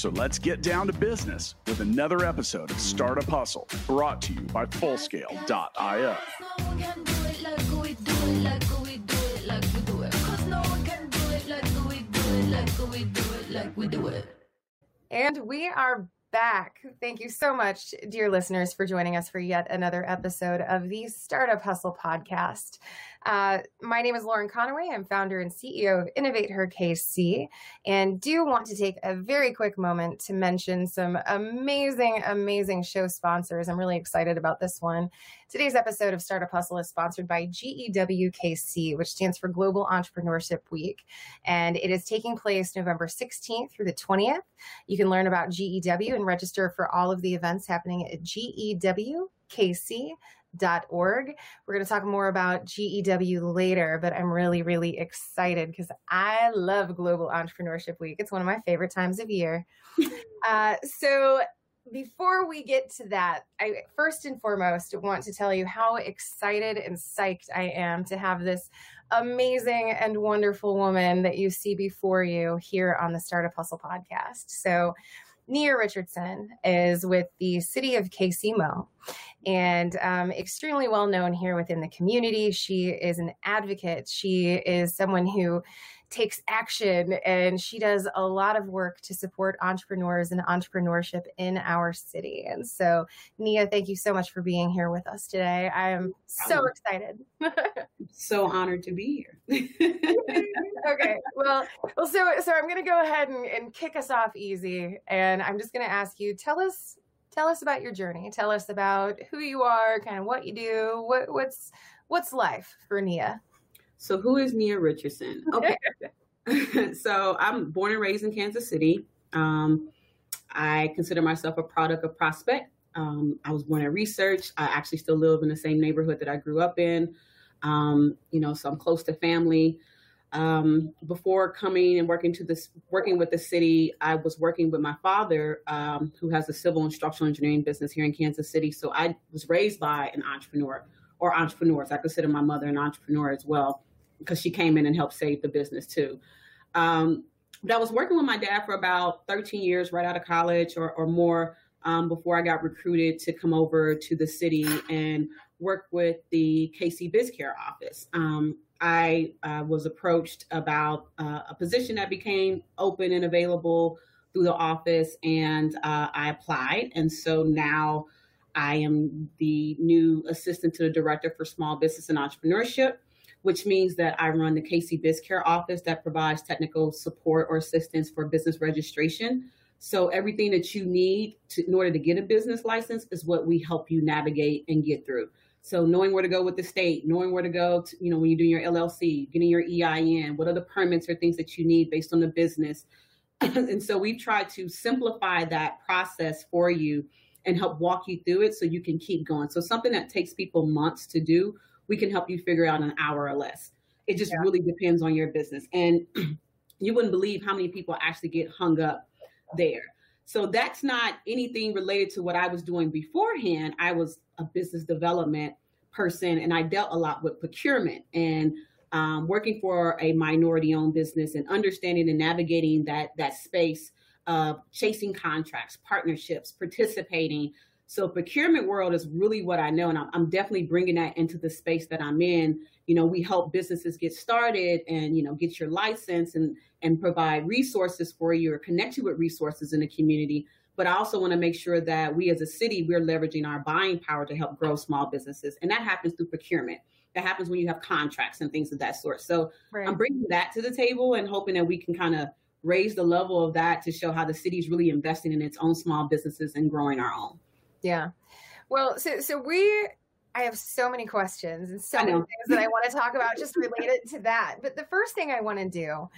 So let's get down to business with another episode of Startup Hustle brought to you by Fullscale.io. And we are back. Thank you so much, dear listeners, for joining us for yet another episode of the Startup Hustle podcast. Uh, my name is Lauren Conaway. I'm founder and CEO of Innovate Her KC, and do want to take a very quick moment to mention some amazing, amazing show sponsors. I'm really excited about this one. Today's episode of Startup Hustle is sponsored by GEWKC, which stands for Global Entrepreneurship Week, and it is taking place November 16th through the 20th. You can learn about GEW and register for all of the events happening at GEWKC org. We're going to talk more about GEW later, but I'm really, really excited because I love Global Entrepreneurship Week. It's one of my favorite times of year. uh, so, before we get to that, I first and foremost want to tell you how excited and psyched I am to have this amazing and wonderful woman that you see before you here on the Startup Hustle podcast. So, Nia Richardson is with the city of KCMO and um, extremely well known here within the community. She is an advocate. She is someone who takes action and she does a lot of work to support entrepreneurs and entrepreneurship in our city. And so, Nia, thank you so much for being here with us today. I am so oh. excited. so honored to be here. okay. Well, well, so so I'm going to go ahead and, and kick us off easy, and I'm just going to ask you tell us tell us about your journey. Tell us about who you are, kind of what you do. What what's what's life for Nia? So who is Nia Richardson? Okay. so I'm born and raised in Kansas City. Um, I consider myself a product of Prospect. Um, I was born at Research. I actually still live in the same neighborhood that I grew up in. Um, you know, so I'm close to family. Um, before coming and working to this, working with the city, I was working with my father, um, who has a civil and structural engineering business here in Kansas City. So I was raised by an entrepreneur or entrepreneurs. I consider my mother an entrepreneur as well because she came in and helped save the business too. Um, but I was working with my dad for about 13 years, right out of college or, or more, um, before I got recruited to come over to the city and work with the KC BizCare office. Um, I uh, was approached about uh, a position that became open and available through the office, and uh, I applied. And so now I am the new assistant to the director for small business and entrepreneurship which means that I run the KC BizCare office that provides technical support or assistance for business registration. So everything that you need to, in order to get a business license is what we help you navigate and get through. So knowing where to go with the state, knowing where to go, to, you know, when you're doing your LLC, getting your EIN, what are the permits or things that you need based on the business. and so we've tried to simplify that process for you and help walk you through it so you can keep going. So something that takes people months to do, we can help you figure out an hour or less. It just yeah. really depends on your business. And you wouldn't believe how many people actually get hung up there. So that's not anything related to what I was doing beforehand. I was a business development person and I dealt a lot with procurement and um, working for a minority owned business and understanding and navigating that that space of chasing contracts, partnerships, participating, so procurement world is really what I know, and I'm, I'm, definitely bringing that into the space that I'm in. You know, we help businesses get started and you know get your license and and provide resources for you or connect you with resources in the community. But I also want to make sure that we as a city we're leveraging our buying power to help grow small businesses, and that happens through procurement. That happens when you have contracts and things of that sort. So right. I'm bringing that to the table and hoping that we can kind of raise the level of that to show how the city is really investing in its own small businesses and growing our own. Yeah. Well, so so we I have so many questions and so many things that I want to talk about just related to that. But the first thing I want to do,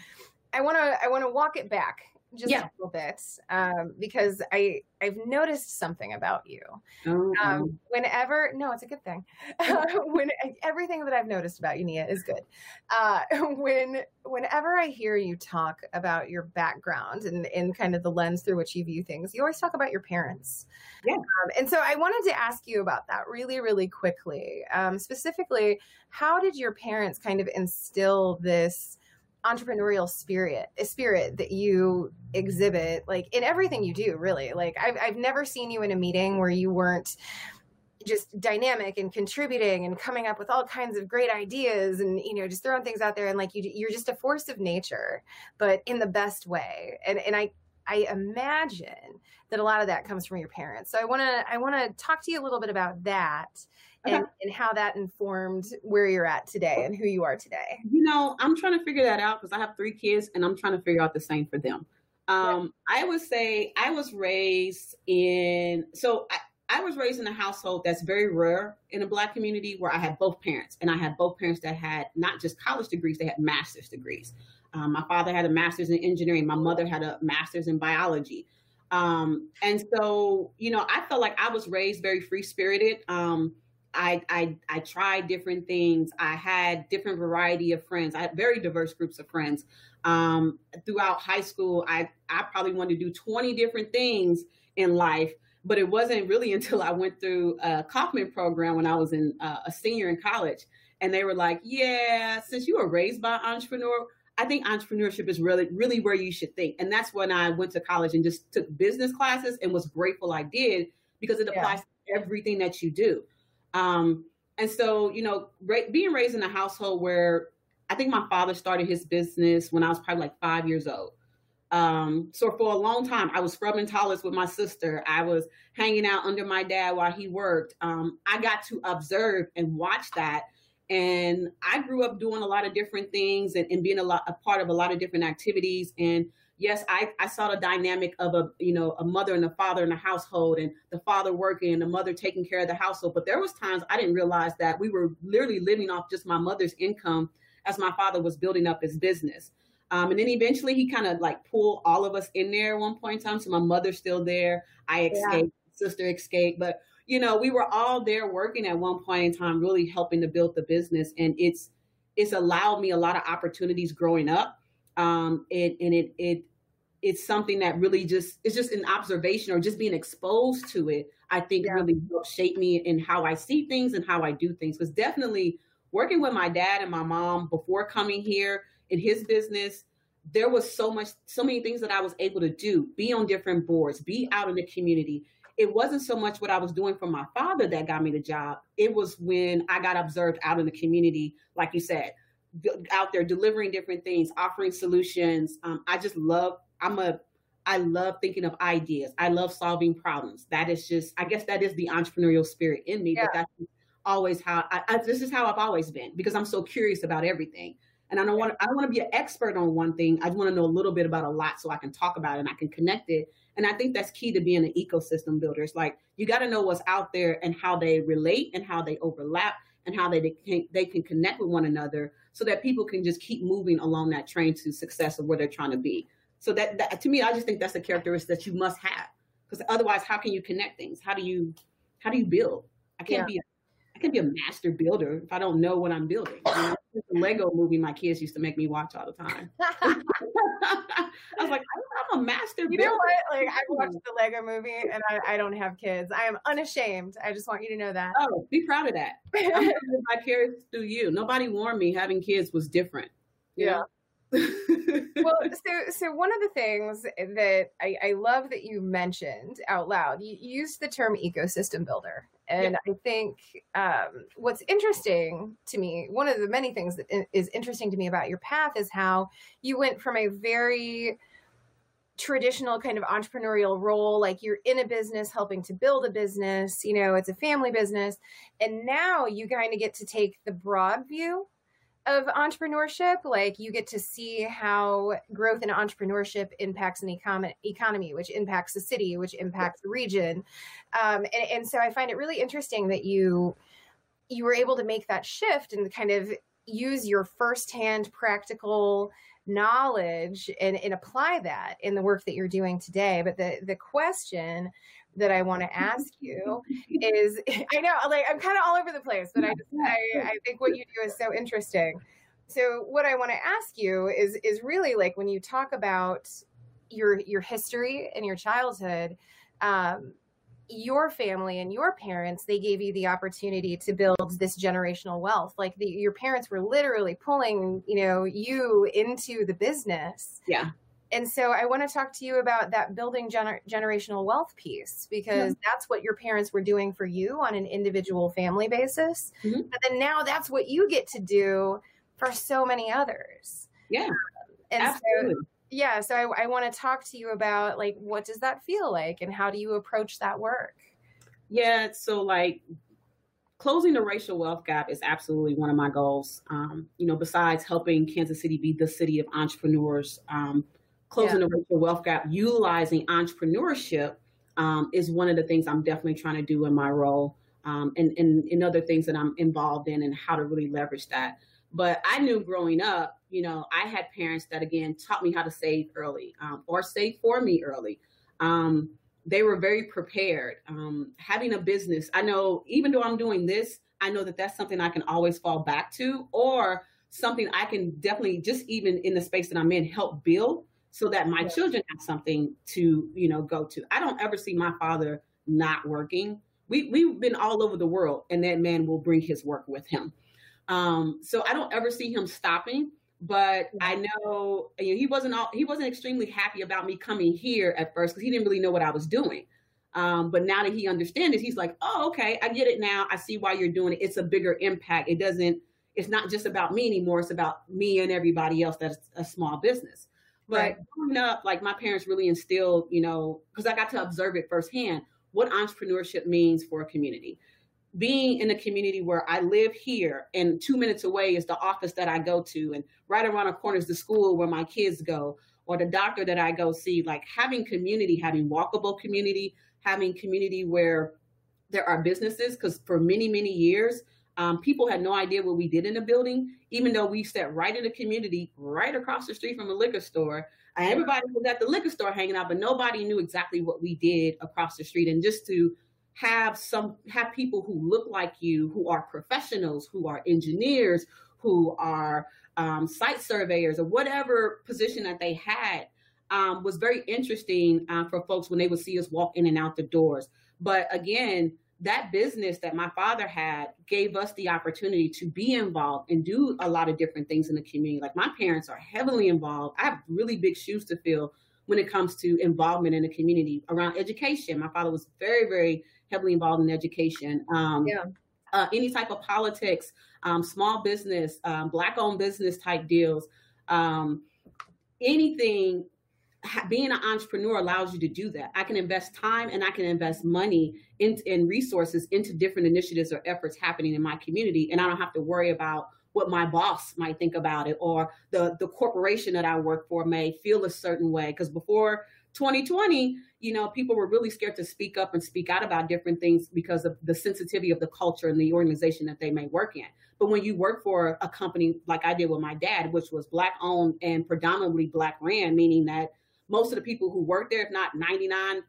I want to I want to walk it back just yeah. a little bit um, because I I've noticed something about you. Oh, um, whenever no, it's a good thing. when everything that I've noticed about you, Nia, is good. Uh, when whenever I hear you talk about your background and in kind of the lens through which you view things, you always talk about your parents. Yeah. Um, and so I wanted to ask you about that really, really quickly. Um, specifically, how did your parents kind of instill this? Entrepreneurial spirit a spirit that you exhibit like in everything you do really like I've, I've never seen you in a meeting where you weren't just dynamic and contributing and coming up with all kinds of great ideas and you know just throwing things out there and like you you're just a force of nature but in the best way and and I I imagine that a lot of that comes from your parents. So I want to I want to talk to you a little bit about that okay. and how that informed where you're at today and who you are today. You know, I'm trying to figure that out because I have three kids and I'm trying to figure out the same for them. Um, yeah. I would say I was raised in so I, I was raised in a household that's very rare in a black community where I had both parents and I had both parents that had not just college degrees, they had master's degrees. Um, my father had a master's in engineering. My mother had a master's in biology. Um, and so, you know, I felt like I was raised very free spirited. Um, I, I, I tried different things. I had different variety of friends. I had very diverse groups of friends. Um, throughout high school, I, I probably wanted to do 20 different things in life, but it wasn't really until I went through a Kauffman program when I was in uh, a senior in college. And they were like, yeah, since you were raised by an entrepreneur, I think entrepreneurship is really, really where you should think. And that's when I went to college and just took business classes and was grateful I did because it applies yeah. to everything that you do. Um, and so, you know, ra- being raised in a household where I think my father started his business when I was probably like five years old. Um, so for a long time, I was scrubbing toilets with my sister. I was hanging out under my dad while he worked. Um, I got to observe and watch that and I grew up doing a lot of different things and, and being a lot a part of a lot of different activities. And yes, I, I saw the dynamic of a you know a mother and a father in a household, and the father working and the mother taking care of the household. But there was times I didn't realize that we were literally living off just my mother's income as my father was building up his business. Um, and then eventually he kind of like pulled all of us in there at one point in time. So my mother's still there. I escaped, yeah. sister escaped, but you know, we were all there working at one point in time, really helping to build the business. And it's it's allowed me a lot of opportunities growing up. Um, it, and it it it's something that really just it's just an observation or just being exposed to it. I think yeah. really helped shape me in how I see things and how I do things. Because definitely working with my dad and my mom before coming here in his business, there was so much, so many things that I was able to do. Be on different boards, be out in the community, it wasn't so much what I was doing for my father that got me the job. It was when I got observed out in the community, like you said, out there delivering different things, offering solutions. Um, I just love, I'm a, I love thinking of ideas. I love solving problems. That is just, I guess that is the entrepreneurial spirit in me, yeah. but that's always how I, I, this is how I've always been because I'm so curious about everything. And I don't want I don't want to be an expert on one thing. I just want to know a little bit about a lot so I can talk about it and I can connect it and I think that's key to being an ecosystem builder. It's like you got to know what's out there and how they relate and how they overlap and how they can, they can connect with one another so that people can just keep moving along that train to success of where they're trying to be. So that, that to me, I just think that's a characteristic that you must have because otherwise, how can you connect things? How do you how do you build? I can't yeah. be a, I can't be a master builder if I don't know what I'm building. You know? the Lego movie my kids used to make me watch all the time. I was like, I'm a master. Builder. You know what? Like I watched the Lego movie and I, I, don't have kids. I am unashamed. I just want you to know that. Oh, be proud of that. I'm vicarious through you. Nobody warned me having kids was different. Yeah. Well, so so one of the things that I, I, love that you mentioned out loud, you used the term ecosystem builder, and yeah. I think um, what's interesting to me, one of the many things that is interesting to me about your path is how you went from a very traditional kind of entrepreneurial role like you're in a business helping to build a business you know it's a family business and now you kind of get to take the broad view of entrepreneurship like you get to see how growth in entrepreneurship impacts an econ- economy which impacts the city which impacts the region. Um, and, and so i find it really interesting that you you were able to make that shift and kind of use your firsthand practical knowledge and, and apply that in the work that you're doing today. But the the question that I want to ask you is I know like I'm kind of all over the place, but I just I, I think what you do is so interesting. So what I want to ask you is is really like when you talk about your your history and your childhood, um, your family and your parents they gave you the opportunity to build this generational wealth like the, your parents were literally pulling you know you into the business yeah and so i want to talk to you about that building gener- generational wealth piece because yeah. that's what your parents were doing for you on an individual family basis mm-hmm. but then now that's what you get to do for so many others yeah and Absolutely. so yeah so i, I want to talk to you about like what does that feel like and how do you approach that work yeah so like closing the racial wealth gap is absolutely one of my goals um, you know besides helping kansas city be the city of entrepreneurs um, closing yeah. the racial wealth gap utilizing entrepreneurship um, is one of the things i'm definitely trying to do in my role um, and, and, and other things that i'm involved in and how to really leverage that but I knew growing up, you know, I had parents that again taught me how to save early um, or save for me early. Um, they were very prepared. Um, having a business, I know even though I'm doing this, I know that that's something I can always fall back to or something I can definitely just even in the space that I'm in help build so that my children have something to, you know, go to. I don't ever see my father not working. We, we've been all over the world and that man will bring his work with him. Um, so I don't ever see him stopping. But I know, you know he wasn't all, he wasn't extremely happy about me coming here at first because he didn't really know what I was doing. Um, but now that he understands it, he's like, oh, okay, I get it now. I see why you're doing it. It's a bigger impact. It doesn't, it's not just about me anymore. It's about me and everybody else that's a small business. But right. growing up, like my parents really instilled, you know, because I got to observe it firsthand, what entrepreneurship means for a community being in a community where I live here and two minutes away is the office that I go to, and right around the corner is the school where my kids go, or the doctor that I go see, like having community, having walkable community, having community where there are businesses, because for many, many years, um, people had no idea what we did in the building, even though we sat right in the community, right across the street from a liquor store. Everybody was at the liquor store hanging out, but nobody knew exactly what we did across the street. And just to have some have people who look like you who are professionals who are engineers who are um, site surveyors or whatever position that they had um, was very interesting uh, for folks when they would see us walk in and out the doors. But again that business that my father had gave us the opportunity to be involved and do a lot of different things in the community. Like my parents are heavily involved. I have really big shoes to fill when it comes to involvement in the community around education. My father was very very heavily involved in education. Um, yeah. Uh, any type of politics, um, small business, um, black owned business type deals, um, anything. Ha- being an entrepreneur allows you to do that. I can invest time and I can invest money in, in resources into different initiatives or efforts happening in my community, and I don't have to worry about what my boss might think about it or the the corporation that I work for may feel a certain way. Because before 2020, you know, people were really scared to speak up and speak out about different things because of the sensitivity of the culture and the organization that they may work in. But when you work for a company like I did with my dad, which was black owned and predominantly black ran, meaning that most of the people who worked there, if not 99%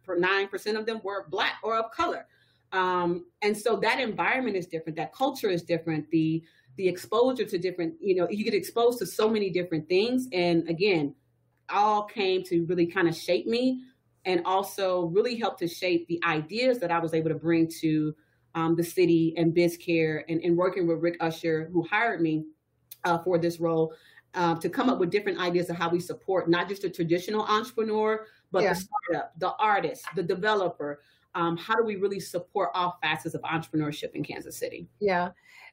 of them, were black or of color. Um, and so that environment is different. That culture is different. The the exposure to different, you know, you get exposed to so many different things. And again, all came to really kind of shape me and also really help to shape the ideas that I was able to bring to um, the city and BizCare and, and, working with Rick Usher, who hired me uh, for this role, uh, to come up with different ideas of how we support not just a traditional entrepreneur, but yeah. the startup, the artist, the developer. Um, how do we really support all facets of entrepreneurship in Kansas City? Yeah.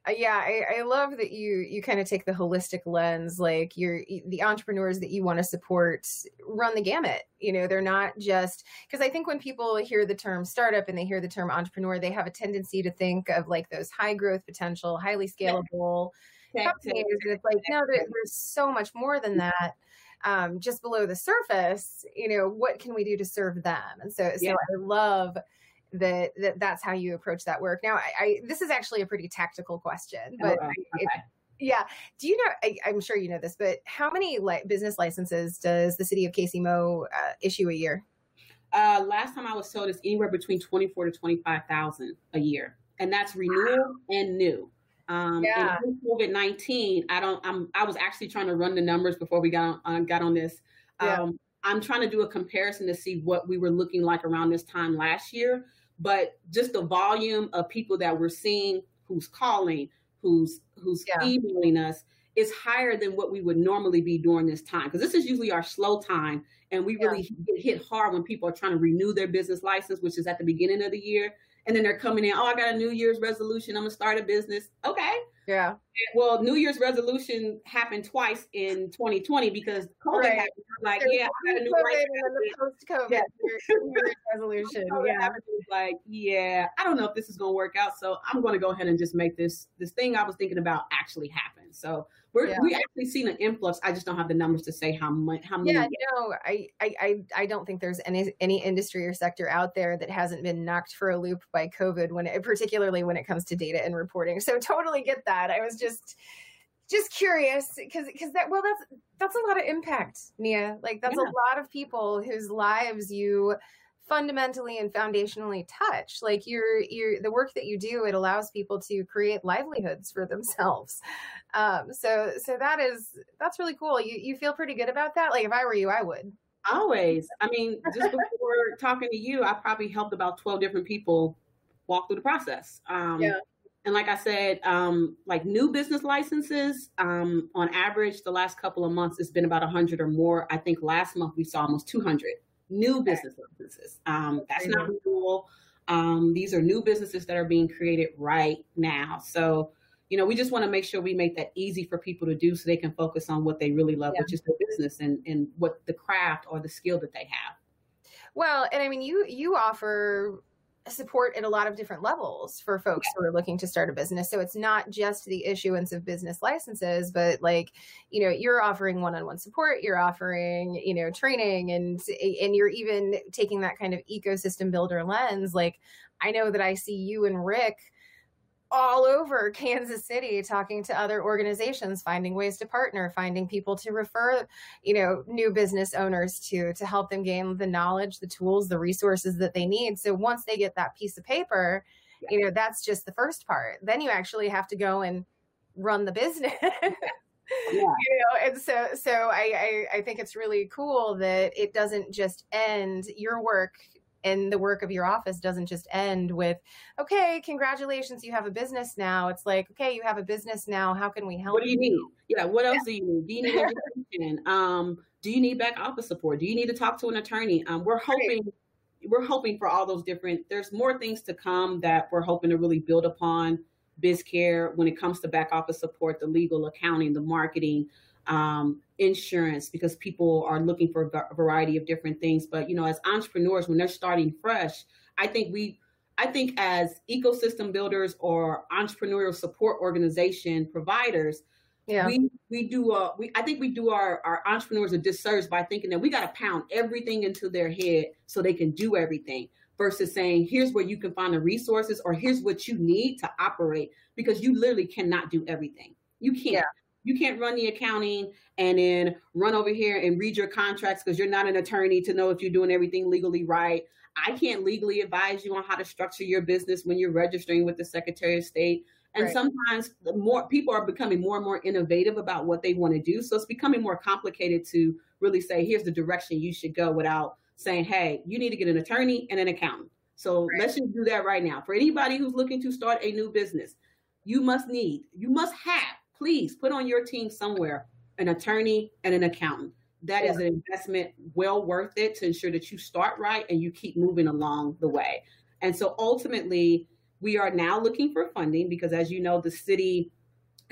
Uh, yeah, I, I, love that you you kind of take the holistic lens. Like you're the entrepreneurs that you want to support run the gamut. You know, they're not just because I think when people hear the term startup and they hear the term entrepreneur, they have a tendency to think of like those high growth potential, highly scalable yeah. companies. And it's like no, there, there's so much more than that. Um, just below the surface, you know, what can we do to serve them? And so, so I love that, that that's how you approach that work. Now, I, I, this is actually a pretty tactical question, but oh, okay. it, Yeah. Do you know? I, am sure you know this, but how many li- business licenses does the city of KCMO uh, issue a year? Uh, last time I was told it's anywhere between 24 to 25,000 a year. And that's renewal wow. and new. Um, yeah. COVID 19, I don't, I'm, I was actually trying to run the numbers before we got on, uh, got on this. Yeah. Um, I'm trying to do a comparison to see what we were looking like around this time last year. But just the volume of people that we're seeing who's calling, who's who's yeah. emailing us is higher than what we would normally be during this time because this is usually our slow time and we really yeah. get hit hard when people are trying to renew their business license which is at the beginning of the year and then they're coming in oh i got a new year's resolution i'm gonna start a business okay yeah. Well new year's resolution happened twice in 2020 because covid right. happened. Like There's yeah i got a new right post-covid yeah. new year's resolution yeah. like yeah i don't know if this is gonna work out so i'm gonna go ahead and just make this this thing i was thinking about actually happen. So we're yeah. we actually seen an influx. I just don't have the numbers to say how much how many. Yeah, no, I, I I don't think there's any any industry or sector out there that hasn't been knocked for a loop by COVID when it, particularly when it comes to data and reporting. So totally get that. I was just just curious because because that well that's that's a lot of impact, Nia. Like that's yeah. a lot of people whose lives you fundamentally and foundationally touch like your your the work that you do it allows people to create livelihoods for themselves um so so that is that's really cool you you feel pretty good about that like if i were you i would always i mean just before talking to you i probably helped about 12 different people walk through the process um yeah. and like i said um like new business licenses um on average the last couple of months it's been about 100 or more i think last month we saw almost 200 new business licenses. Um, that's not renewal. Um, these are new businesses that are being created right now. So, you know, we just want to make sure we make that easy for people to do so they can focus on what they really love, yeah. which is their business and, and what the craft or the skill that they have. Well, and I mean, you you offer support at a lot of different levels for folks who are looking to start a business. So it's not just the issuance of business licenses, but like, you know, you're offering one-on-one support, you're offering, you know, training and and you're even taking that kind of ecosystem builder lens. Like I know that I see you and Rick all over Kansas City talking to other organizations, finding ways to partner, finding people to refer, you know, new business owners to to help them gain the knowledge, the tools, the resources that they need. So once they get that piece of paper, yeah. you know, that's just the first part. Then you actually have to go and run the business. yeah. you know and so so I, I i think it's really cool that it doesn't just end your work and the work of your office doesn't just end with okay congratulations you have a business now. It's like okay you have a business now. How can we help what do you need? Yeah what else yeah. do you need? Do you need education? Um do you need back office support? Do you need to talk to an attorney? Um we're hoping right. we're hoping for all those different there's more things to come that we're hoping to really build upon bizcare when it comes to back office support the legal accounting the marketing um, insurance because people are looking for a variety of different things. But you know, as entrepreneurs, when they're starting fresh, I think we, I think as ecosystem builders or entrepreneurial support organization providers, yeah. we we do uh we I think we do our our entrepreneurs a disservice by thinking that we got to pound everything into their head so they can do everything versus saying here's where you can find the resources or here's what you need to operate because you literally cannot do everything. You can't. Yeah. You can't run the accounting and then run over here and read your contracts because you're not an attorney to know if you're doing everything legally right. I can't legally advise you on how to structure your business when you're registering with the Secretary of State. And right. sometimes more people are becoming more and more innovative about what they want to do. So it's becoming more complicated to really say, here's the direction you should go without saying, hey, you need to get an attorney and an accountant. So right. let's just do that right now. For anybody who's looking to start a new business, you must need, you must have please put on your team somewhere an attorney and an accountant. That yeah. is an investment well worth it to ensure that you start right and you keep moving along the way. And so ultimately, we are now looking for funding because, as you know, the city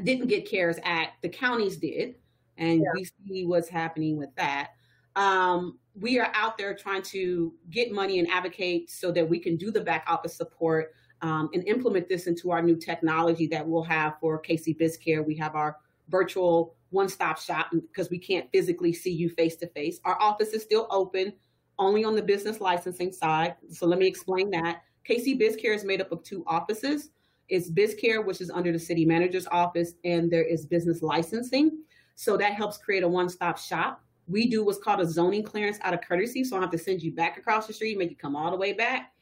didn't get CARES Act, the counties did. And yeah. we see what's happening with that. Um, we are out there trying to get money and advocate so that we can do the back office support um, and implement this into our new technology that we'll have for KC BizCare. We have our virtual one-stop shop because we can't physically see you face to face. Our office is still open, only on the business licensing side. So let me explain that. KC BizCare is made up of two offices. It's BizCare, which is under the city manager's office, and there is business licensing. So that helps create a one-stop shop. We do what's called a zoning clearance out of courtesy, so I have to send you back across the street, make you come all the way back.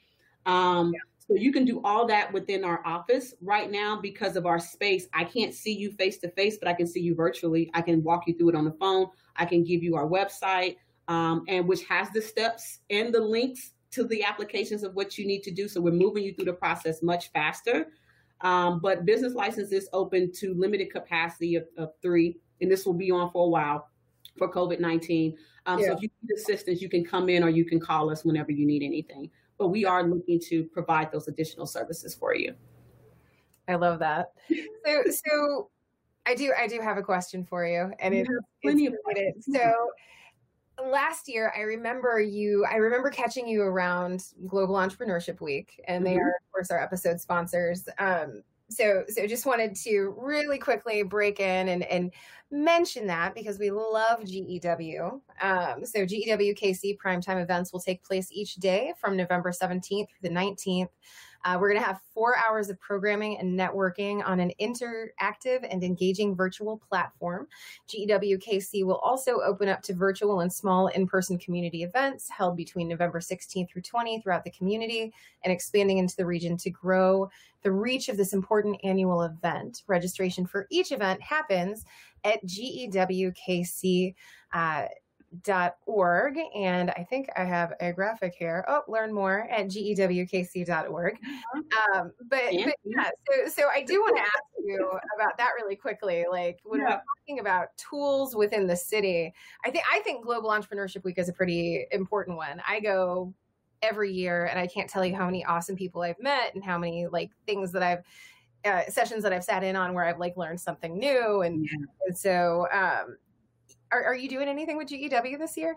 Um, yeah. So you can do all that within our office right now because of our space. I can't see you face to face, but I can see you virtually. I can walk you through it on the phone. I can give you our website, um, and which has the steps and the links to the applications of what you need to do. So we're moving you through the process much faster. Um, but business license is open to limited capacity of, of, three, and this will be on for a while for COVID 19. Um, yeah. So if you need assistance, you can come in or you can call us whenever you need anything but we are looking to provide those additional services for you. I love that. So, so I do, I do have a question for you, and it's, plenty it's related. So, last year, I remember you. I remember catching you around Global Entrepreneurship Week, and they mm-hmm. are, of course, our episode sponsors. Um, so so just wanted to really quickly break in and and mention that because we love GEW. Um, so GEW KC primetime events will take place each day from November 17th through the 19th. Uh, we're going to have four hours of programming and networking on an interactive and engaging virtual platform. GEWKC will also open up to virtual and small in person community events held between November 16th through 20 throughout the community and expanding into the region to grow the reach of this important annual event. Registration for each event happens at GEWKC. Uh, org and i think i have a graphic here oh learn more at gewkc.org uh-huh. um, but, but yeah so so i do want to ask you about that really quickly like when yeah. we're talking about tools within the city i think i think global entrepreneurship week is a pretty important one i go every year and i can't tell you how many awesome people i've met and how many like things that i've uh, sessions that I've sat in on where I've like learned something new, and, yeah. and so um, are, are you doing anything with GEW this year?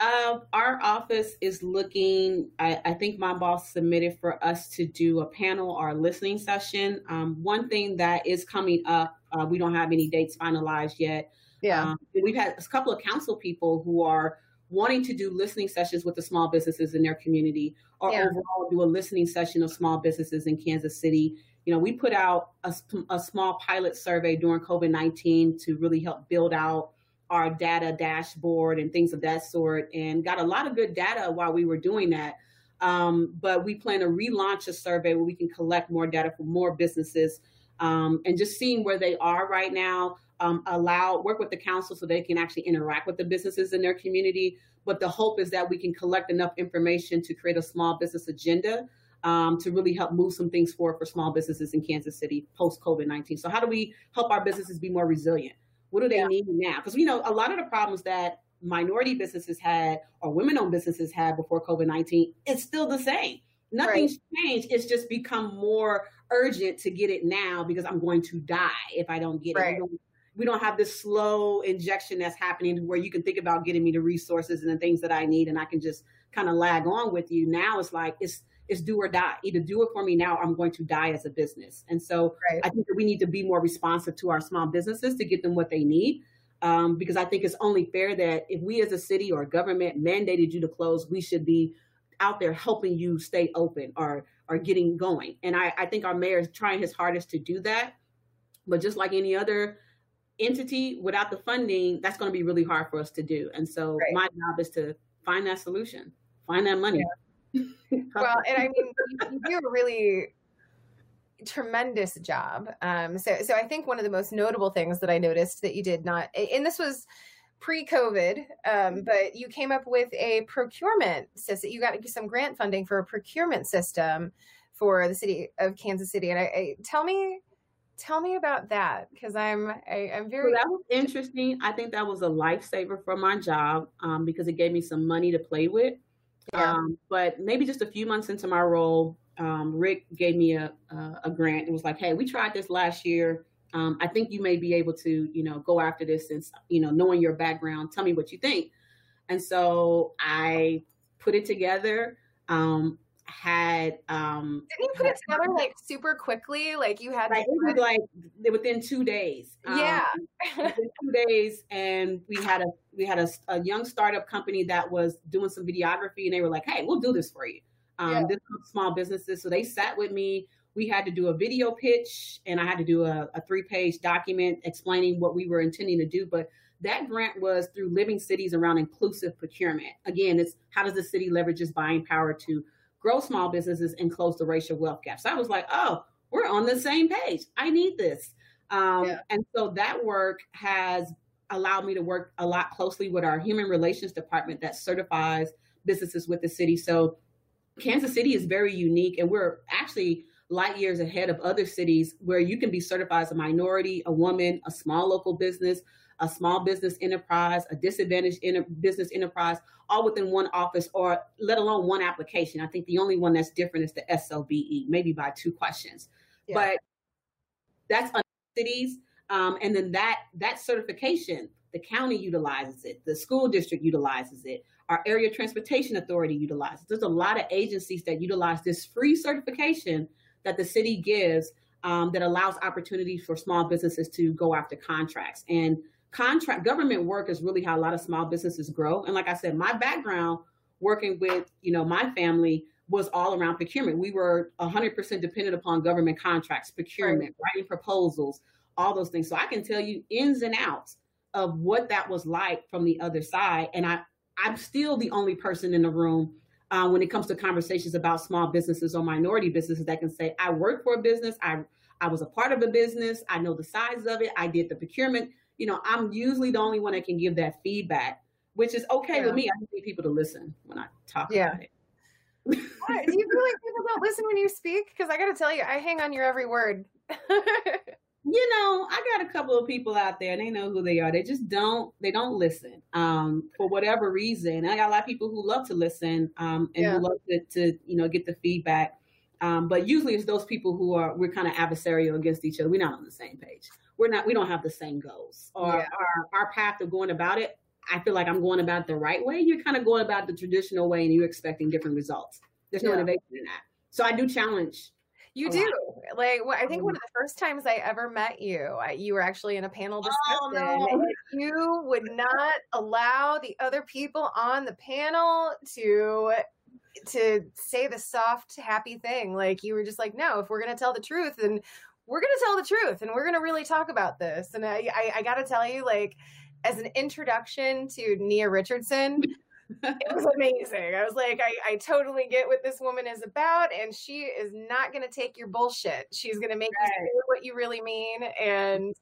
Um, our office is looking. I, I, think my boss submitted for us to do a panel or a listening session. Um, one thing that is coming up, uh, we don't have any dates finalized yet. Yeah, um, we've had a couple of council people who are wanting to do listening sessions with the small businesses in their community, or yeah. overall do a listening session of small businesses in Kansas City. You know, we put out a, a small pilot survey during COVID nineteen to really help build out our data dashboard and things of that sort, and got a lot of good data while we were doing that. Um, but we plan to relaunch a survey where we can collect more data from more businesses um, and just seeing where they are right now. Um, allow work with the council so they can actually interact with the businesses in their community. But the hope is that we can collect enough information to create a small business agenda um, to really help move some things forward for small businesses in Kansas City post COVID 19. So, how do we help our businesses be more resilient? What do they yeah. need now? Because we know, a lot of the problems that minority businesses had or women-owned businesses had before COVID nineteen, it's still the same. Nothing's right. changed. It's just become more urgent to get it now because I'm going to die if I don't get right. it. We don't, we don't have this slow injection that's happening where you can think about getting me the resources and the things that I need, and I can just kind of lag on with you. Now it's like it's it's do or die. Either do it for me now, I'm going to die as a business. And so right. I think that we need to be more responsive to our small businesses to get them what they need. Um, because I think it's only fair that if we as a city or a government mandated you to close, we should be out there helping you stay open or or getting going. And I, I think our mayor is trying his hardest to do that. But just like any other entity, without the funding, that's going to be really hard for us to do. And so right. my job is to find that solution, find that money. Yeah well, and I mean, you, do a really tremendous job. Um, so, so I think one of the most notable things that I noticed that you did not, and this was pre-COVID, um, mm-hmm. but you came up with a procurement system. You got some grant funding for a procurement system for the city of Kansas City. And I, I tell me, tell me about that because I'm I, am i am very. that was interesting. I think that was a lifesaver for my job um, because it gave me some money to play with. Um, but maybe just a few months into my role, um, Rick gave me a, a, a grant and was like, "Hey, we tried this last year. Um, I think you may be able to, you know, go after this since you know, knowing your background, tell me what you think." And so I put it together. Um, had um didn't you put it together like super quickly like you had like, it was like within two days yeah um, two days and we had a we had a, a, young startup company that was doing some videography and they were like hey we'll do this for you um yeah. this small businesses so they sat with me we had to do a video pitch and I had to do a, a three page document explaining what we were intending to do. But that grant was through Living Cities around inclusive procurement. Again, it's how does the city leverage its buying power to grow small businesses and close the racial wealth gap? So I was like, oh, we're on the same page. I need this. Um, yeah. And so that work has allowed me to work a lot closely with our human relations department that certifies businesses with the city. So Kansas City is very unique, and we're actually light years ahead of other cities where you can be certified as a minority, a woman, a small local business, a small business enterprise, a disadvantaged inter- business enterprise, all within one office or let alone one application. I think the only one that's different is the SLBE, maybe by two questions. Yeah. But that's cities. Um, and then that that certification, the county utilizes it, the school district utilizes it, our area transportation authority utilizes. There's a lot of agencies that utilize this free certification that the city gives um, that allows opportunities for small businesses to go after contracts. And contract government work is really how a lot of small businesses grow. And like I said, my background working with you know my family was all around procurement. We were 100% dependent upon government contracts, procurement, right. writing proposals, all those things. So I can tell you ins and outs of what that was like from the other side. And I, I'm still the only person in the room uh, when it comes to conversations about small businesses or minority businesses that can say, I work for a business, I, I was a part of a business, I know the size of it, I did the procurement. You know, I'm usually the only one that can give that feedback, which is okay yeah. with me. I need people to listen when I talk yeah. about it. Do you feel like people don't listen when you speak? Because I got to tell you, I hang on your every word. you know, I got a couple of people out there and they know who they are. They just don't they don't listen. Um, for whatever reason. I got a lot of people who love to listen um and yeah. who love to, to, you know, get the feedback. Um, but usually it's those people who are we're kind of adversarial against each other. We're not on the same page. We're not we don't have the same goals. Or yeah. our our path of going about it. I feel like I'm going about the right way. You're kind of going about the traditional way and you're expecting different results. There's no yeah. innovation in that. So I do challenge you do. Like, well, I think one of the first times I ever met you, I, you were actually in a panel discussion. Oh, no. You would not allow the other people on the panel to to say the soft, happy thing. Like, you were just like, no, if we're going to tell the truth, then we're going to tell the truth, and we're going to really talk about this. And I, I, I got to tell you, like, as an introduction to Nia Richardson, it was amazing. I was like, I, I totally get what this woman is about, and she is not going to take your bullshit. She's going to make right. you say what you really mean. And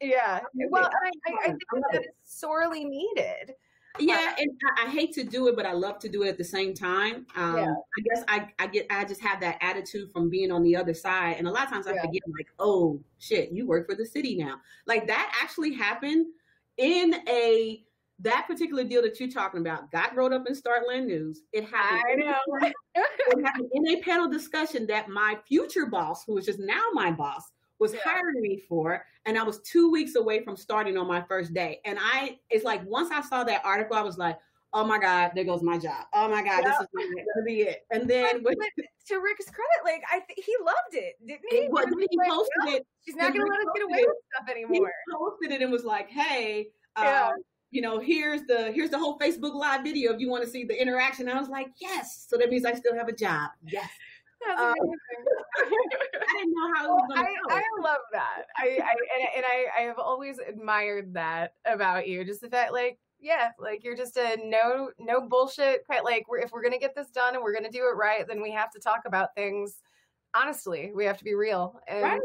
yeah, well, I, I, I think that is sorely needed. Yeah, and I, I, hate to do it, but I love to do it at the same time. Um, yeah. I guess I, I get I just have that attitude from being on the other side, and a lot of times I yeah. forget like, oh shit, you work for the city now. Like that actually happened in a that particular deal that you're talking about got wrote up in Startland News. It happened. I know. it happened in a panel discussion that my future boss, who is just now my boss, was hiring me for, and I was two weeks away from starting on my first day. And I, it's like once I saw that article, I was like, "Oh my god, there goes my job. Oh my god, yep. this is gonna be it." And then, to Rick's credit, like I, th- he loved it, didn't he? It, he like, posted it. She's not gonna let us get away with stuff anymore. He posted it and was like, "Hey." Yeah. Um, you know, here's the here's the whole Facebook Live video if you want to see the interaction. I was like, yes. So that means I still have a job. Yes. Um, I didn't know how well, I, I, love that. I, I and, and I, I have always admired that about you. Just the fact, like, yeah, like you're just a no no bullshit. Quite Like, we're, if we're gonna get this done and we're gonna do it right, then we have to talk about things honestly. We have to be real. And right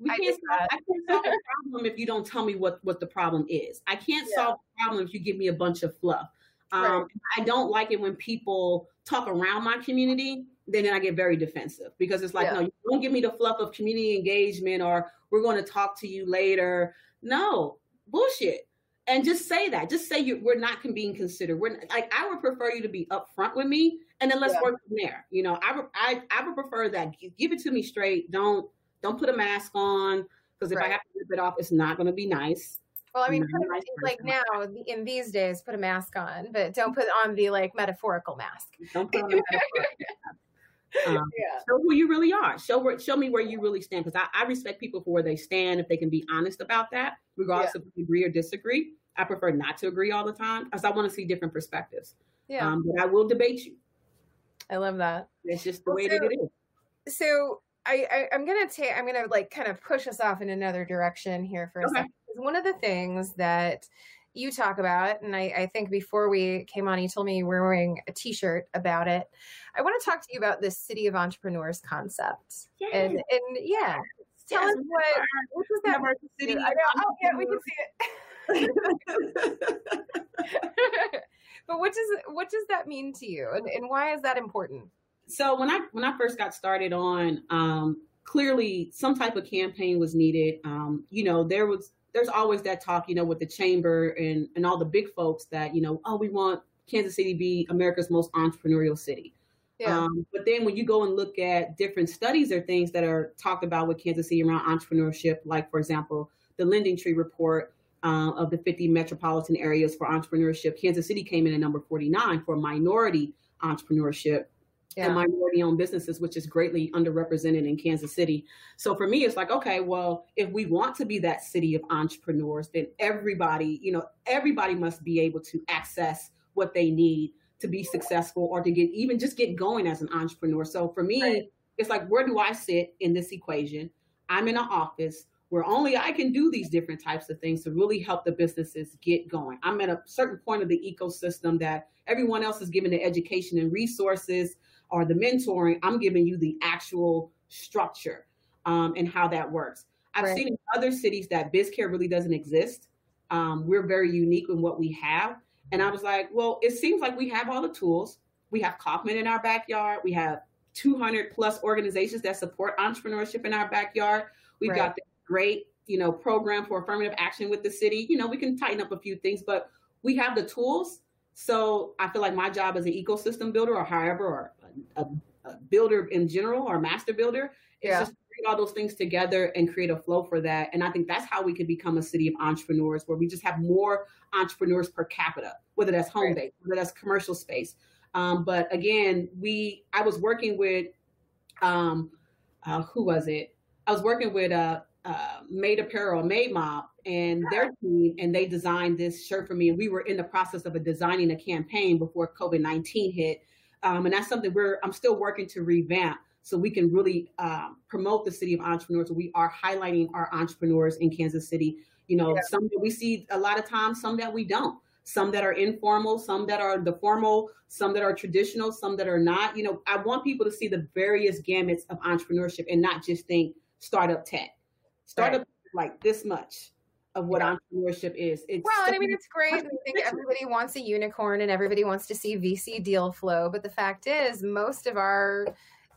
we can't solve, I can't solve a problem if you don't tell me what what the problem is. I can't yeah. solve a problem if you give me a bunch of fluff. Um, right. I don't like it when people talk around my community. Then, then I get very defensive because it's like, yeah. no, you don't give me the fluff of community engagement or we're going to talk to you later. No, bullshit. And just say that. Just say you, we're not being considered. We're like I would prefer you to be upfront with me, and then let's yeah. work from there. You know, I, I I would prefer that. Give it to me straight. Don't don't put a mask on because if right. I have to rip it off, it's not going to be nice. Well, I mean, nice like now in these days, put a mask on, but don't put on the like metaphorical mask. Don't put on metaphorical mask. Um, yeah. Show who you really are. Show show me where you really stand because I, I, respect people for where they stand if they can be honest about that, regardless yeah. if we agree or disagree. I prefer not to agree all the time because I want to see different perspectives. Yeah. Um, but I will debate you. I love that. It's just the way so, that it is. So I, I am gonna take I'm gonna like kind of push us off in another direction here for a okay. second. One of the things that you talk about, and I, I, think before we came on, you told me you were wearing a T-shirt about it. I want to talk to you about this city of entrepreneurs concept, yes. and and yeah, tell yes. us what what does that city? I know. Oh yeah, we can see it. but what does what does that mean to you, and, and why is that important? So when I when I first got started on, um, clearly some type of campaign was needed. Um, you know, there was there's always that talk, you know, with the chamber and and all the big folks that you know, oh, we want Kansas City to be America's most entrepreneurial city. Yeah. Um, but then when you go and look at different studies or things that are talked about with Kansas City around entrepreneurship, like for example, the LendingTree report uh, of the 50 metropolitan areas for entrepreneurship, Kansas City came in at number 49 for minority entrepreneurship yeah. and minority owned businesses, which is greatly underrepresented in Kansas City. So for me, it's like, okay, well, if we want to be that city of entrepreneurs, then everybody, you know, everybody must be able to access what they need to be successful or to get even just get going as an entrepreneur. So for me, right. it's like, where do I sit in this equation? I'm in an office where only I can do these different types of things to really help the businesses get going. I'm at a certain point of the ecosystem that everyone else is given the education and resources or the mentoring, I'm giving you the actual structure um, and how that works. I've right. seen in other cities that BizCare really doesn't exist. Um, we're very unique in what we have. And I was like, well, it seems like we have all the tools. We have Kauffman in our backyard. We have 200 plus organizations that support entrepreneurship in our backyard. We've right. got the great, you know, program for affirmative action with the city. You know, we can tighten up a few things, but we have the tools. So I feel like my job as an ecosystem builder or however, or a, a builder in general or master builder. It's yeah. just bring all those things together and create a flow for that. And I think that's how we can become a city of entrepreneurs where we just have more entrepreneurs per capita, whether that's home based, whether that's commercial space. Um, but again, we I was working with um, uh, who was it? I was working with uh, uh, Made Apparel, Made Mobb, and their team, and they designed this shirt for me. And we were in the process of a designing a campaign before COVID nineteen hit, um, and that's something we're I'm still working to revamp so we can really um, promote the city of entrepreneurs. We are highlighting our entrepreneurs in Kansas City. You know, yeah. some that we see a lot of times, some that we don't. Some that are informal, some that are the formal, some that are traditional, some that are not. You know, I want people to see the various gamuts of entrepreneurship and not just think startup tech. Startup right. like this much of what yeah. entrepreneurship is. It's well, and I mean, it's great. I think everybody wants a unicorn and everybody wants to see VC deal flow. But the fact is, most of our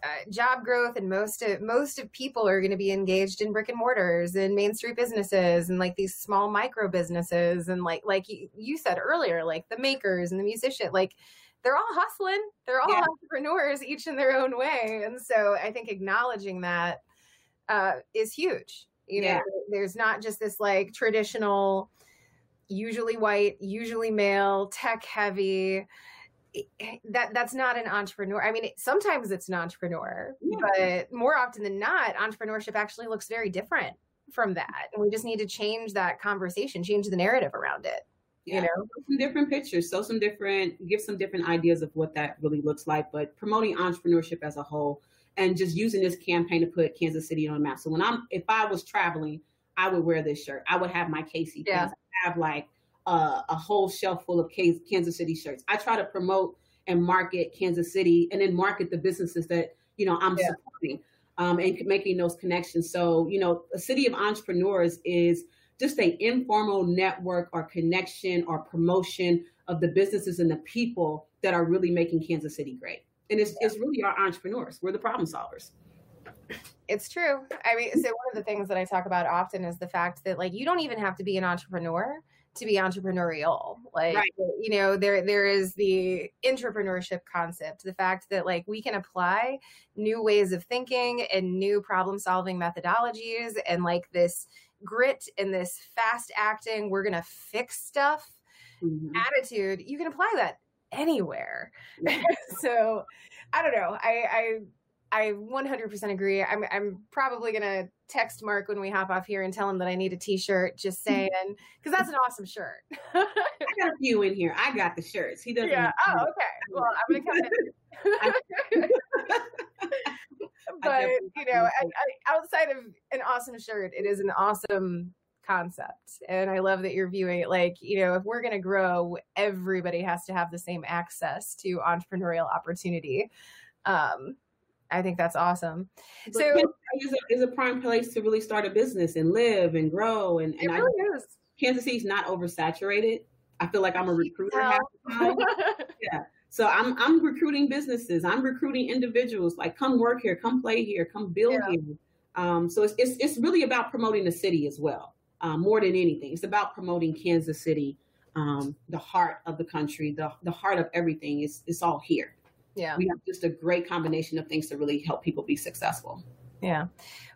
uh, job growth and most of most of people are going to be engaged in brick and mortars and main street businesses and like these small micro businesses and like like you, you said earlier like the makers and the musician like they're all hustling they're all yeah. entrepreneurs each in their own way and so i think acknowledging that uh, is huge you know, there's not just this like traditional, usually white, usually male, tech heavy. Eh, that that's not an entrepreneur. I mean, it, sometimes it's an entrepreneur, yeah. but more often than not, entrepreneurship actually looks very different from that. And we just need to change that conversation, change the narrative around it. Yeah, you know, some different pictures, so some different, give some different ideas of what that really looks like. But promoting entrepreneurship as a whole, and just using this campaign to put Kansas City on the map. So when I'm, if I was traveling, I would wear this shirt. I would have my KC. Yeah. I have like uh, a whole shelf full of Kansas City shirts. I try to promote and market Kansas City, and then market the businesses that you know I'm yeah. supporting, um, and making those connections. So you know, a city of entrepreneurs is just a informal network or connection or promotion of the businesses and the people that are really making Kansas City great. And it's, it's really our entrepreneurs. We're the problem solvers. It's true. I mean, so one of the things that I talk about often is the fact that like you don't even have to be an entrepreneur to be entrepreneurial. Like right. you know, there there is the entrepreneurship concept, the fact that like we can apply new ways of thinking and new problem solving methodologies and like this grit and this fast acting, we're gonna fix stuff mm-hmm. attitude. You can apply that anywhere. so I don't know. I, I I 100% agree. I'm I'm probably gonna text Mark when we hop off here and tell him that I need a T-shirt. Just saying, because that's an awesome shirt. I got a few in here. I got the shirts. He doesn't. Yeah. Oh, okay. Well, I'm gonna come in. but you know, I, I, outside of an awesome shirt, it is an awesome concept, and I love that you're viewing it like you know, if we're going to grow, everybody has to have the same access to entrepreneurial opportunity. Um, I think that's awesome. But so is a, is a prime place to really start a business and live and grow. And, and it really I, is. Kansas City's not oversaturated. I feel like I'm a recruiter half the time. yeah. So I'm I'm recruiting businesses. I'm recruiting individuals. Like, come work here, come play here, come build yeah. here. Um, so it's, it's it's really about promoting the city as well, um, more than anything. It's about promoting Kansas City, um, the heart of the country, the the heart of everything. It's it's all here. Yeah, we have just a great combination of things to really help people be successful. Yeah.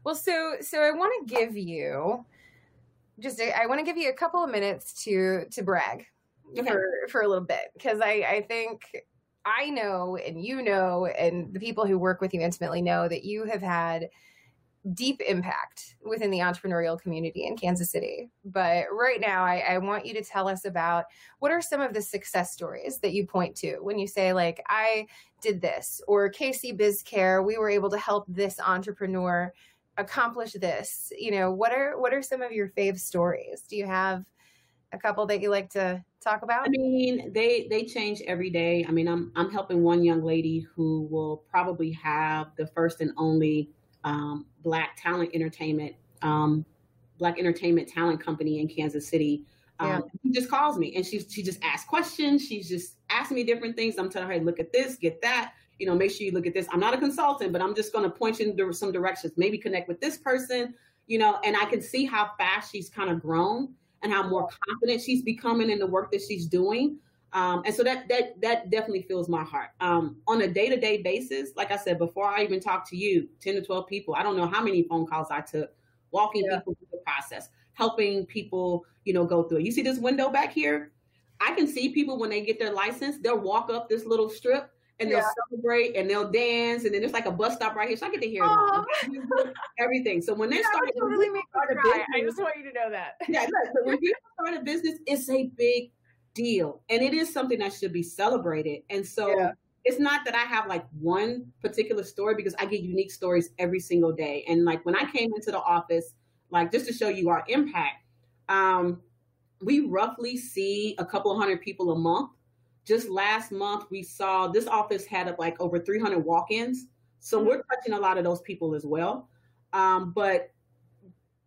Well, so so I want to give you just a, I want to give you a couple of minutes to to brag okay. for for a little bit because I I think I know and you know and the people who work with you intimately know that you have had deep impact within the entrepreneurial community in Kansas City. But right now, I, I, want you to tell us about what are some of the success stories that you point to when you say, like, I did this, or KC BizCare, we were able to help this entrepreneur accomplish this. You know, what are what are some of your fave stories? Do you have a couple that you like to talk about? I mean, they they change every day. I mean, I'm I'm helping one young lady who will probably have the first and only um, Black talent entertainment, um, Black entertainment talent company in Kansas City. Um, yeah. She just calls me and she she just asks questions. She's just asking me different things. I'm telling her, hey, look at this, get that. You know, make sure you look at this. I'm not a consultant, but I'm just going to point you in some directions. Maybe connect with this person. You know, and I can see how fast she's kind of grown and how more confident she's becoming in the work that she's doing. Um, and so that that that definitely fills my heart. Um, on a day to day basis, like I said before, I even talked to you, ten to twelve people. I don't know how many phone calls I took, walking yeah. people through the process, helping people, you know, go through it. You see this window back here? I can see people when they get their license, they'll walk up this little strip and they'll celebrate and they'll dance and then there's like a bus stop right here, so I get to hear everything. So when they yeah, start, really make start a business, I just want you to know that. yeah, so when people start a business, it's a big deal. And it is something that should be celebrated. And so yeah. it's not that I have like one particular story because I get unique stories every single day. And like when I came into the office, like just to show you our impact, um, we roughly see a couple of hundred people a month. Just last month, we saw this office had like over 300 walk ins. So mm-hmm. we're touching a lot of those people as well. Um, but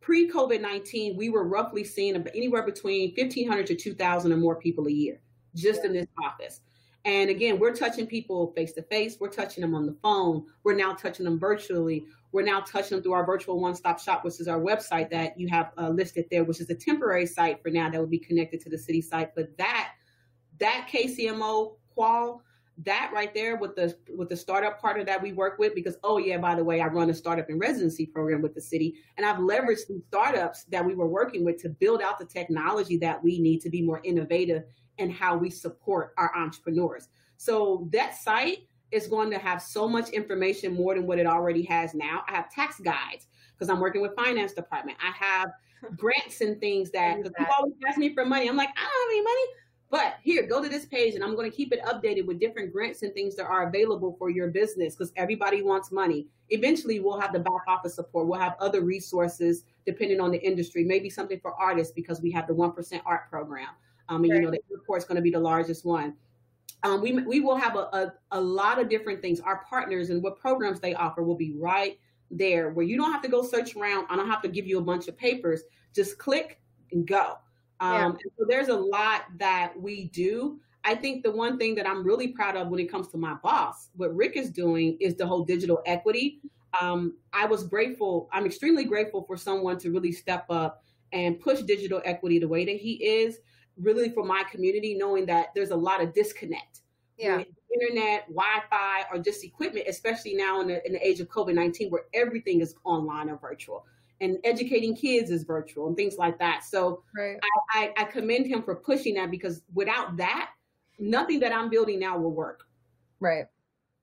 pre COVID 19, we were roughly seeing anywhere between 1,500 to 2,000 or more people a year just yeah. in this office. And again, we're touching people face to face. We're touching them on the phone. We're now touching them virtually. We're now touching them through our virtual one stop shop, which is our website that you have uh, listed there, which is a temporary site for now that would be connected to the city site. But that that KCMO qual that right there with the with the startup partner that we work with because oh yeah by the way i run a startup and residency program with the city and i've leveraged these startups that we were working with to build out the technology that we need to be more innovative in how we support our entrepreneurs. So that site is going to have so much information more than what it already has now. I have tax guides because i'm working with finance department. I have grants and things that because people always ask me for money. I'm like i don't have any money but here, go to this page and I'm going to keep it updated with different grants and things that are available for your business because everybody wants money. Eventually, we'll have the back office support. We'll have other resources depending on the industry, maybe something for artists because we have the 1% art program. Um, and, right. you know, the airport is going to be the largest one. Um, we, we will have a, a, a lot of different things. Our partners and what programs they offer will be right there where you don't have to go search around. I don't have to give you a bunch of papers. Just click and go. Um, yeah. so there's a lot that we do. I think the one thing that I'm really proud of when it comes to my boss, what Rick is doing is the whole digital equity. Um, I was grateful, I'm extremely grateful for someone to really step up and push digital equity the way that he is, really for my community, knowing that there's a lot of disconnect. Yeah. internet, Wi Fi, or just equipment, especially now in the, in the age of COVID 19, where everything is online or virtual and educating kids is virtual and things like that. So right. I, I, I commend him for pushing that because without that, nothing that I'm building now will work. Right.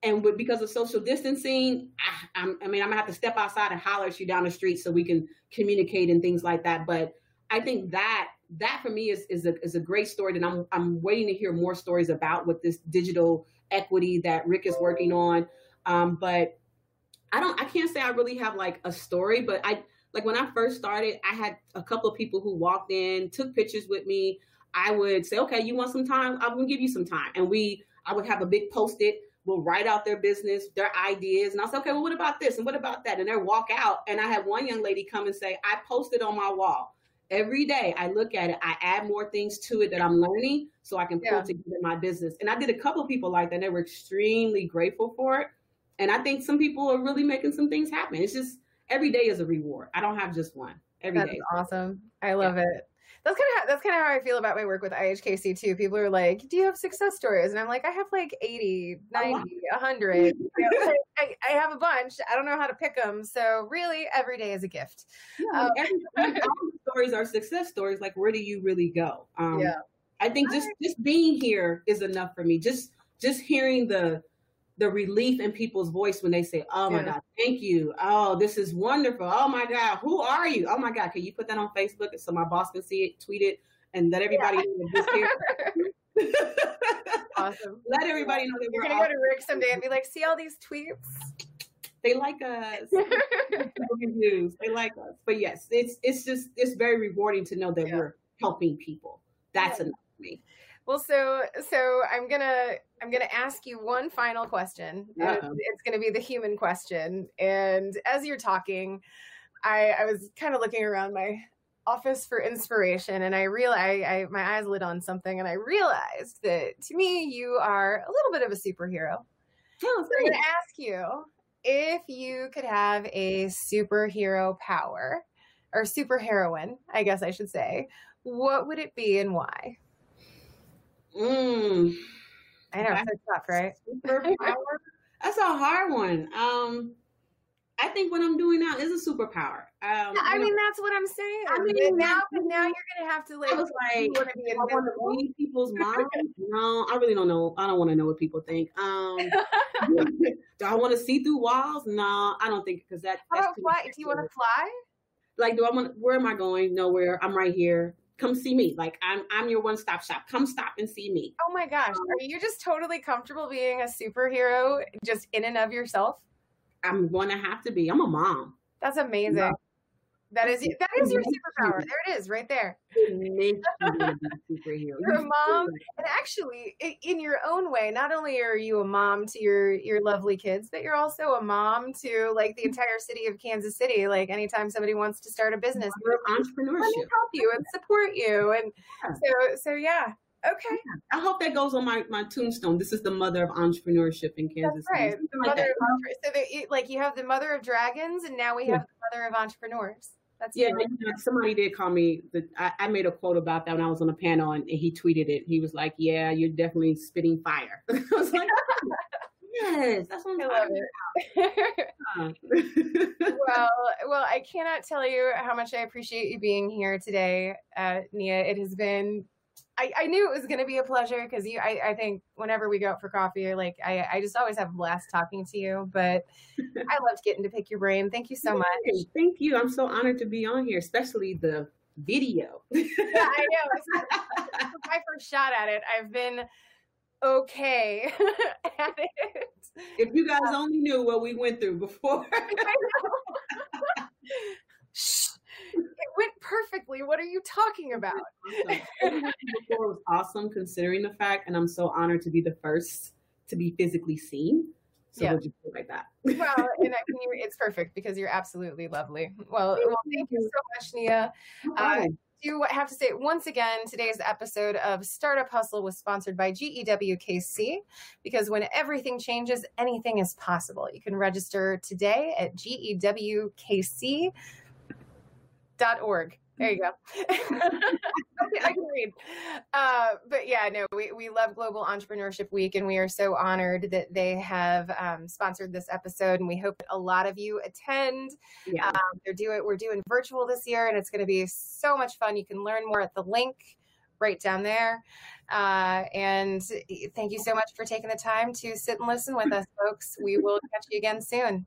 And with, because of social distancing, I, I'm, I mean, I'm gonna have to step outside and holler at you down the street so we can communicate and things like that. But I think that that for me is is a is a great story, and I'm I'm waiting to hear more stories about with this digital equity that Rick is working on. Um, but I don't, I can't say I really have like a story, but I, like when I first started, I had a couple of people who walked in, took pictures with me. I would say, okay, you want some time? I'm gonna give you some time. And we, I would have a big post it, we'll write out their business, their ideas. And I'll say, okay, well, what about this? And what about that? And they walk out. And I had one young lady come and say, I posted on my wall. Every day I look at it, I add more things to it that I'm learning so I can pull yeah. together my business. And I did a couple of people like that. And they were extremely grateful for it. And I think some people are really making some things happen. It's just every day is a reward. I don't have just one. Every that's day. awesome. I love yeah. it. That's kind of that's kind of how I feel about my work with IHKC too. People are like, "Do you have success stories?" And I'm like, "I have like 80, 90, 100. I, I, have a bunch. I don't know how to pick them. So really, every day is a gift." Yeah, um, every, all stories are success stories. Like, where do you really go? Um, yeah, I think just just being here is enough for me. Just just hearing the the relief in people's voice when they say, "Oh my yeah. God, thank you! Oh, this is wonderful! Oh my God, who are you? Oh my God, can you put that on Facebook so my boss can see it, tweet it, and let everybody yeah. know awesome. Let everybody know that we're, gonna go to Rick someday and be like, "See all these tweets." They like us. they like us. But yes, it's it's just it's very rewarding to know that yeah. we're helping people. That's enough for me. Well, so so I'm gonna I'm gonna ask you one final question. It's, it's, gonna be the human question. And as you're talking, I, I was kind of looking around my office for inspiration, and I realized I, I, my eyes lit on something, and I realized that to me you are a little bit of a superhero. Oh, so I'm gonna ask you if you could have a superhero power or superheroine, I guess I should say. What would it be and why? Mm. I know it's tough, right? Superpower. That's a hard one. Um, I think what I'm doing now is a superpower. Um, I mean, that's what I'm saying. I mean, now, now you're gonna have to like. I was like, want to be I want to read people's minds. no, I really don't know. I don't want to know what people think. Um, do I want to see through walls? No, I don't think because that. How about fly? Do you want to fly? Like, do I want? Where am I going? Nowhere. I'm right here come see me. Like I'm I'm your one stop shop. Come stop and see me. Oh my gosh. Um, Are you just totally comfortable being a superhero just in and of yourself? I'm gonna have to be. I'm a mom. That's amazing. That is that is your superpower. There it is, right there. You're a mom, and actually, in your own way, not only are you a mom to your your lovely kids, but you're also a mom to like the entire city of Kansas City. Like anytime somebody wants to start a business, entrepreneurship, let me help you and support you, and yeah. so so yeah. Okay. I hope that goes on my, my tombstone. This is the mother of entrepreneurship in Kansas That's right. City. Like, that. so that, like you have the mother of dragons, and now we yeah. have the mother of entrepreneurs. That's yeah. somebody did call me. The, I, I, made a quote about that when I was on a panel, and, he tweeted it. He was like, "Yeah, you're definitely spitting fire." I was like, "Yes, that's what I'm I love it." well, well, I cannot tell you how much I appreciate you being here today, uh, Nia. It has been I, I knew it was going to be a pleasure because you, I, I think whenever we go out for coffee, like I, I just always have a blast talking to you. But I loved getting to pick your brain. Thank you so much. Thank you. I'm so honored to be on here, especially the video. yeah, I know. my first shot at it. I've been okay at it. If you guys um, only knew what we went through before it went perfectly. What are you talking about? Awesome. Before was awesome considering the fact, and I'm so honored to be the first to be physically seen. So yeah. we'll like that. well, and I mean, it's perfect because you're absolutely lovely. Well, well thank you so much, Nia. Uh, do have to say once again today's episode of Startup Hustle was sponsored by GEWKC because when everything changes, anything is possible. You can register today at GEWKC dot org. There you go. I can read. Uh, but yeah, no, we, we love Global Entrepreneurship Week, and we are so honored that they have um, sponsored this episode. And we hope that a lot of you attend. Yeah. Um, they're doing we're doing virtual this year, and it's going to be so much fun. You can learn more at the link right down there. Uh, and thank you so much for taking the time to sit and listen with us, folks. We will catch you again soon.